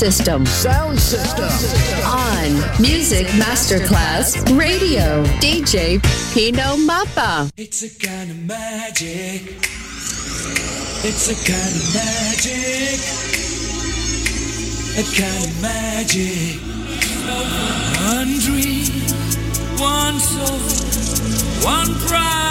System. Sound System. On Music Masterclass Radio. DJ Pino Mappa. It's a kind of magic. It's a kind of magic. A kind of magic. One dream, one soul, one pride.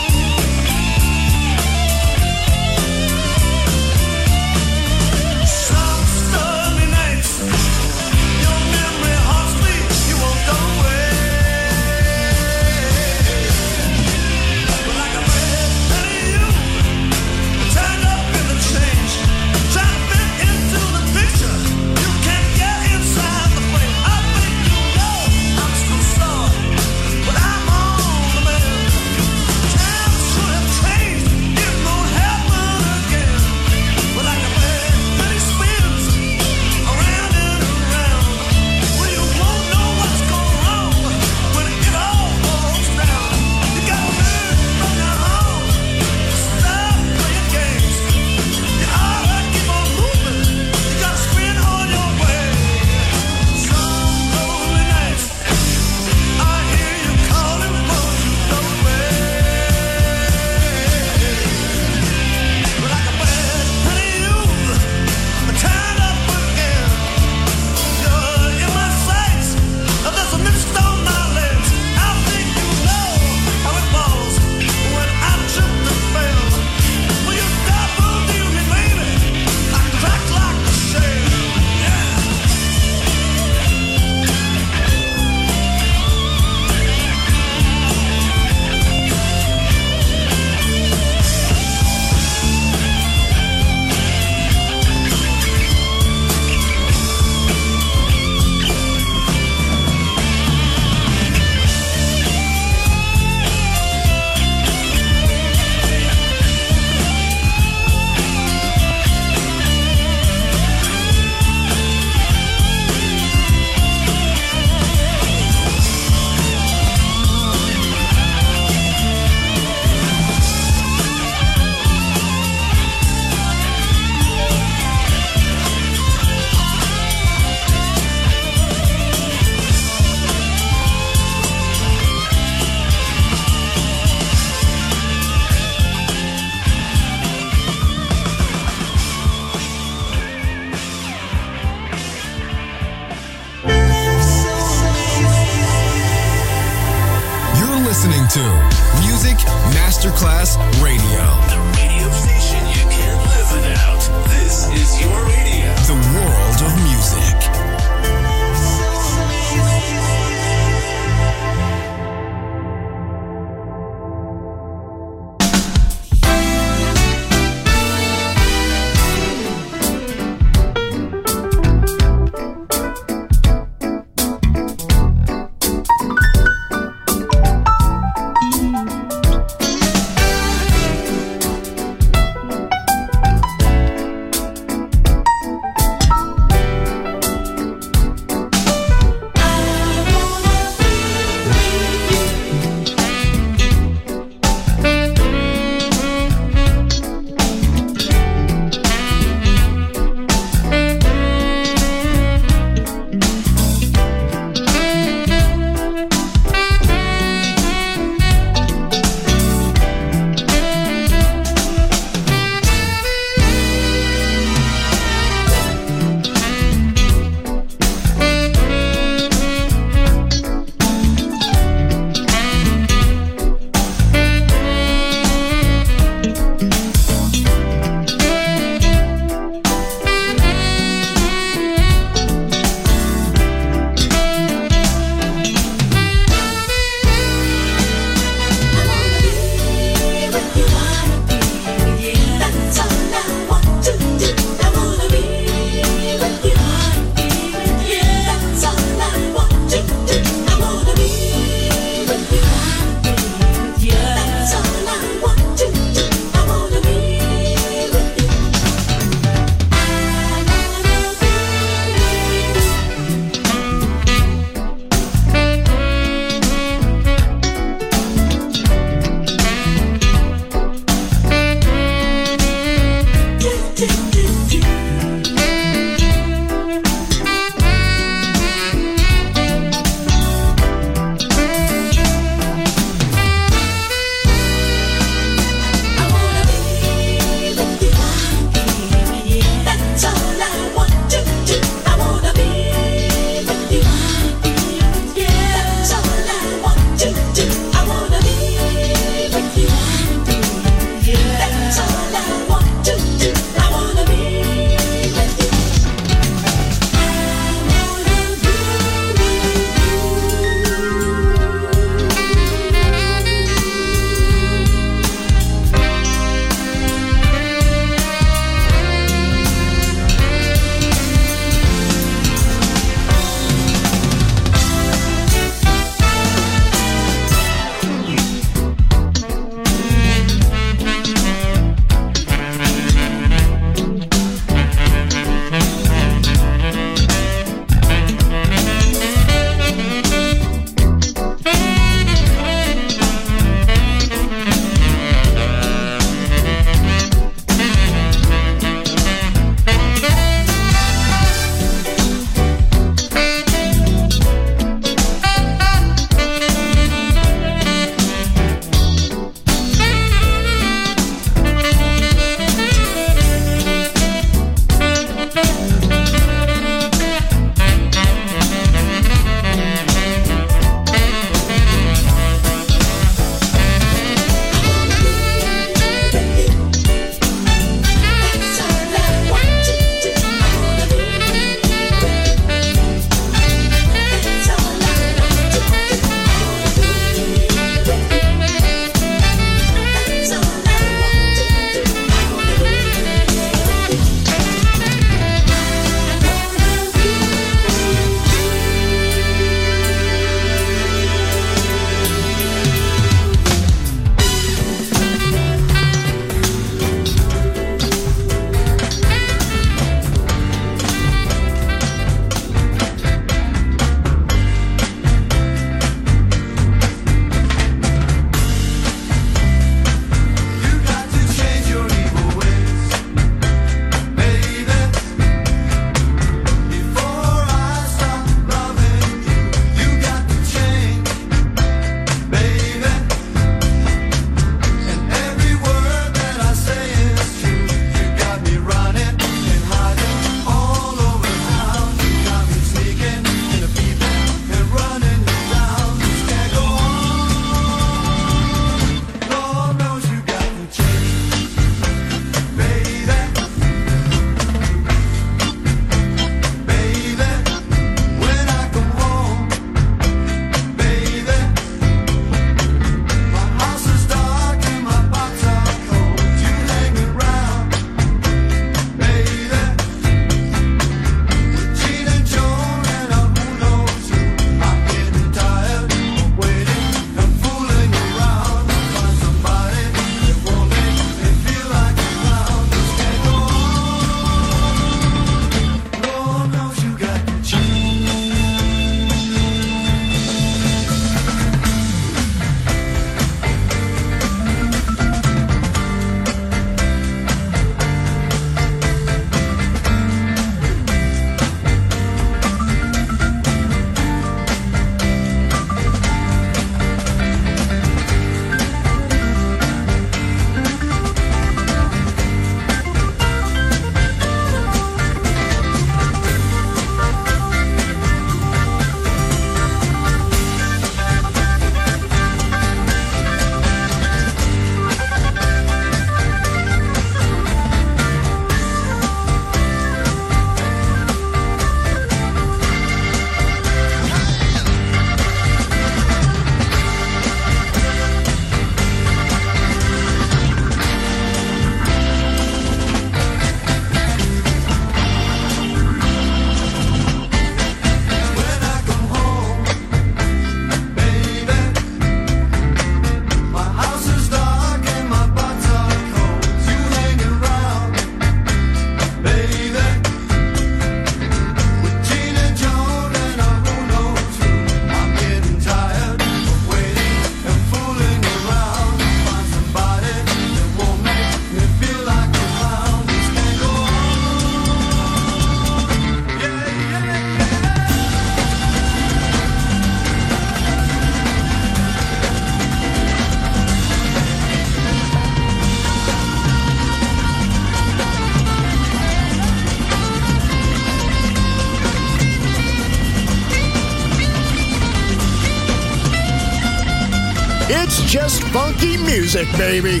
Music, baby.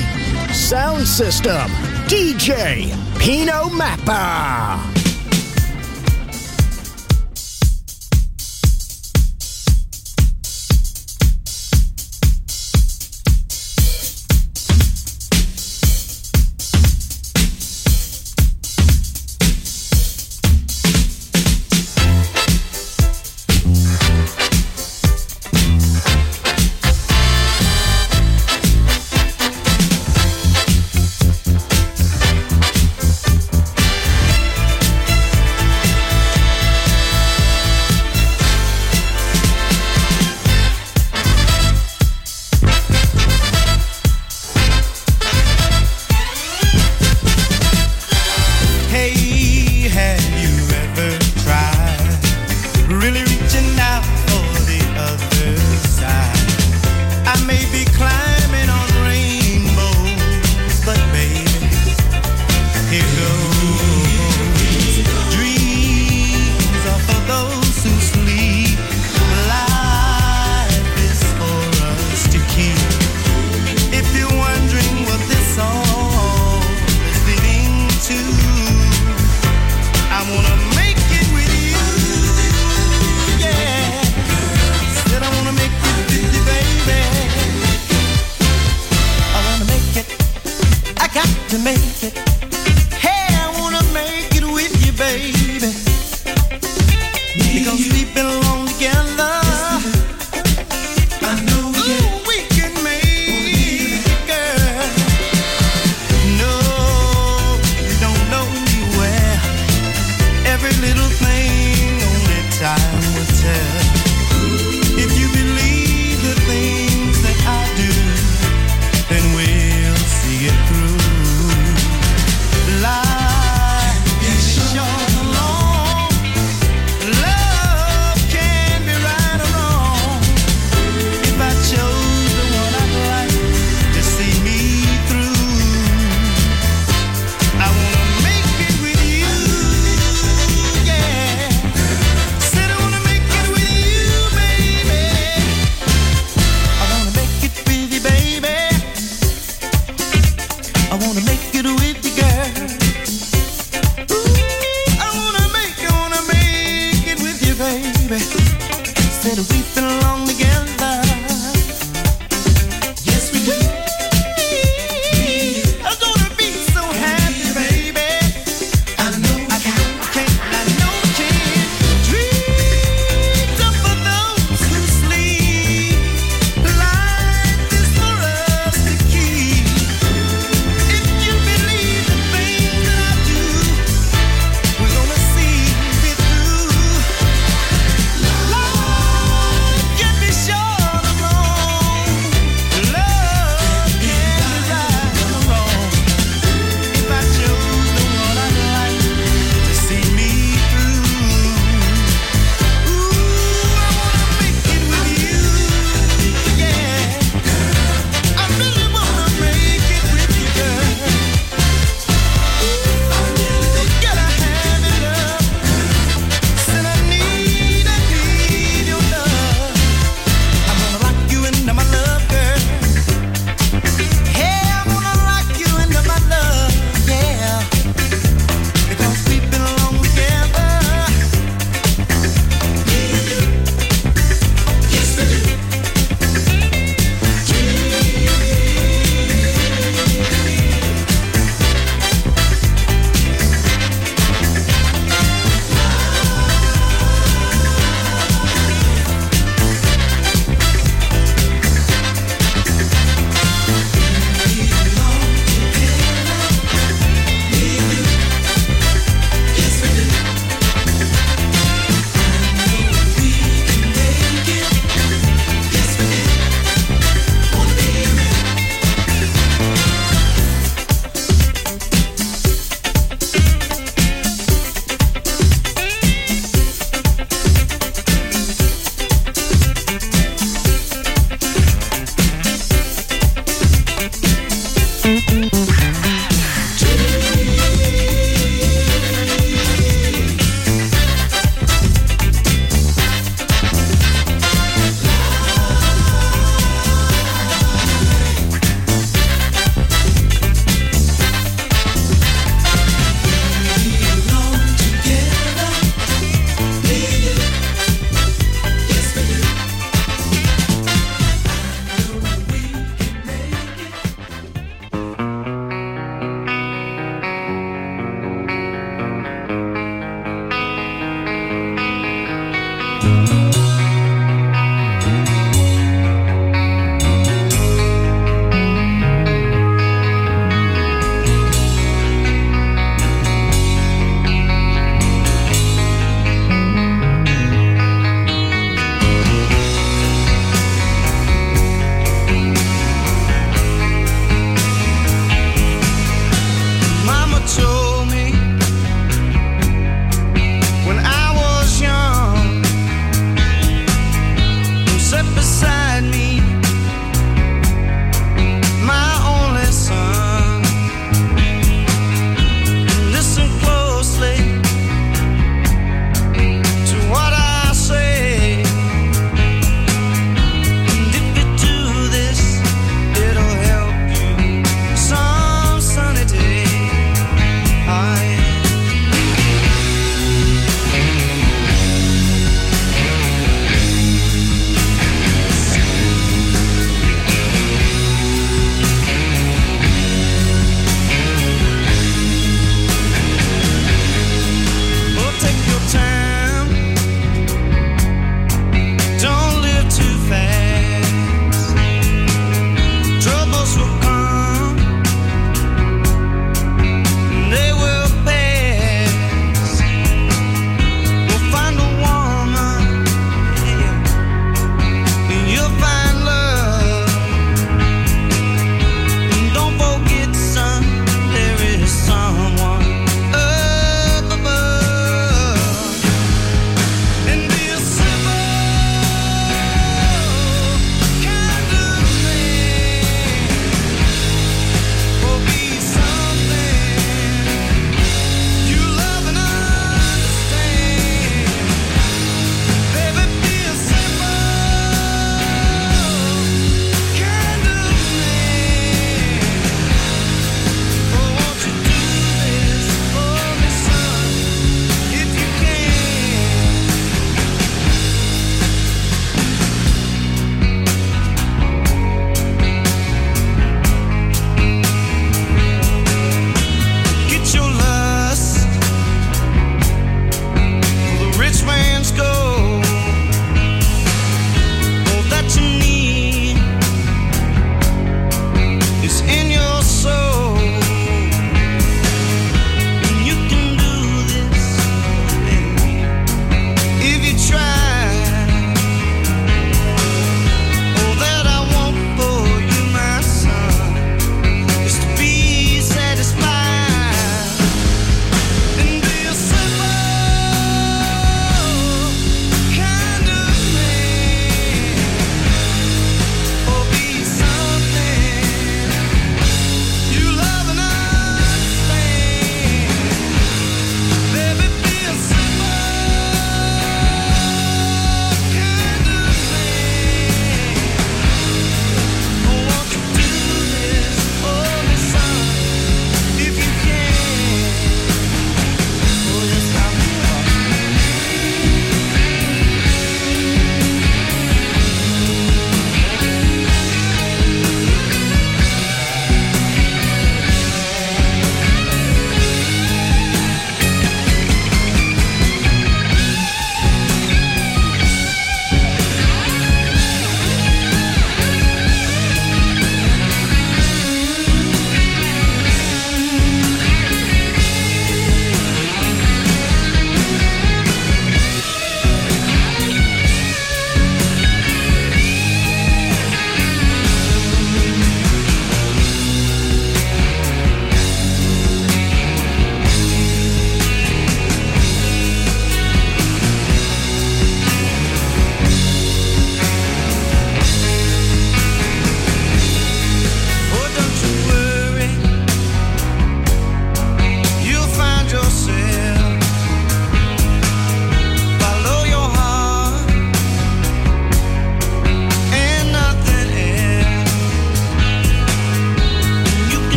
Sound system, DJ Pino Mappa.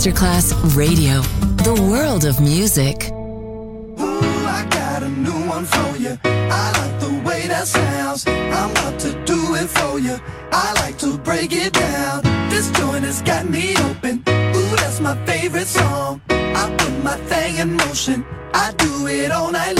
Masterclass Radio, the world of music. Ooh, I got a new one for you. I like the way that sounds. I'm about to do it for you. I like to break it down. This joint has got me open. Ooh, that's my favorite song. I put my thing in motion. I do it all night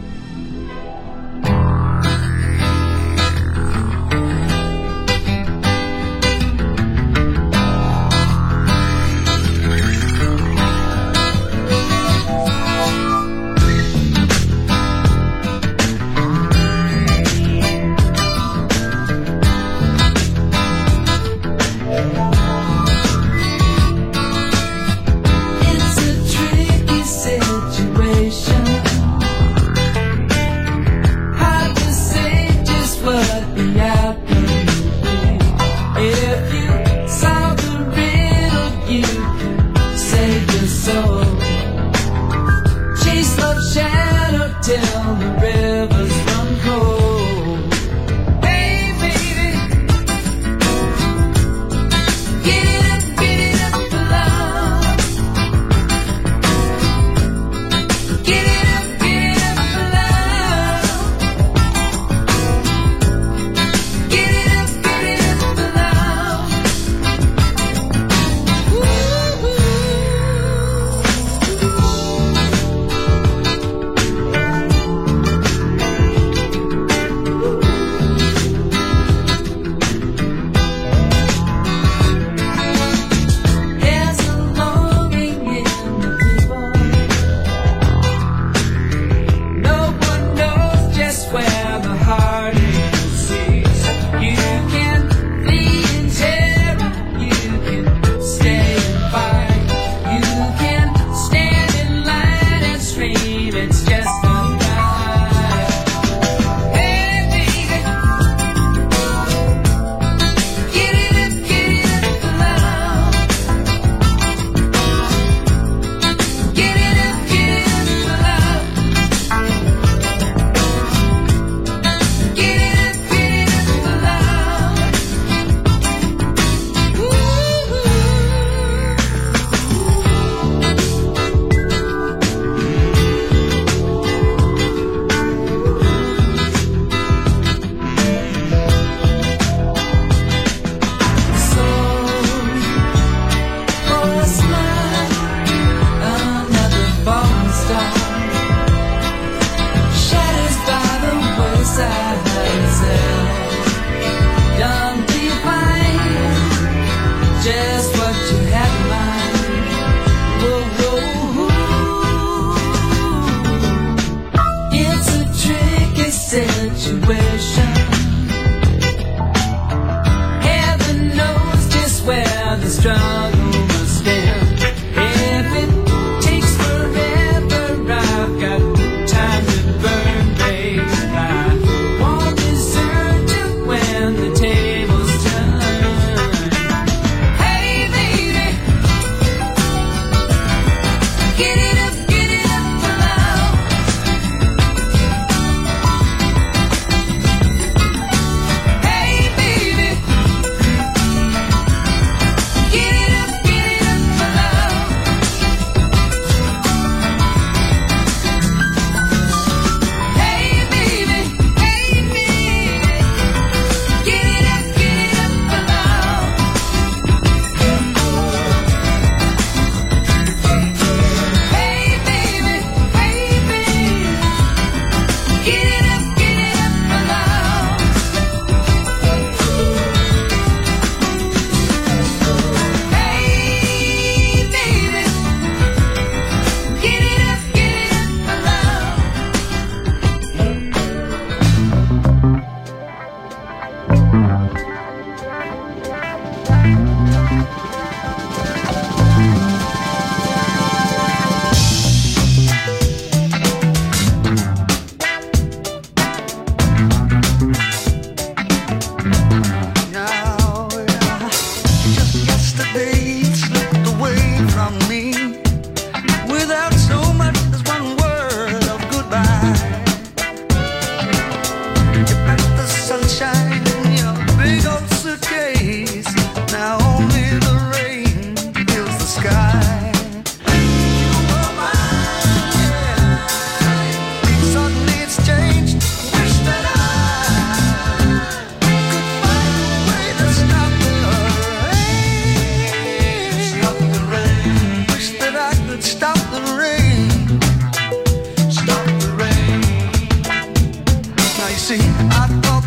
see. I thought.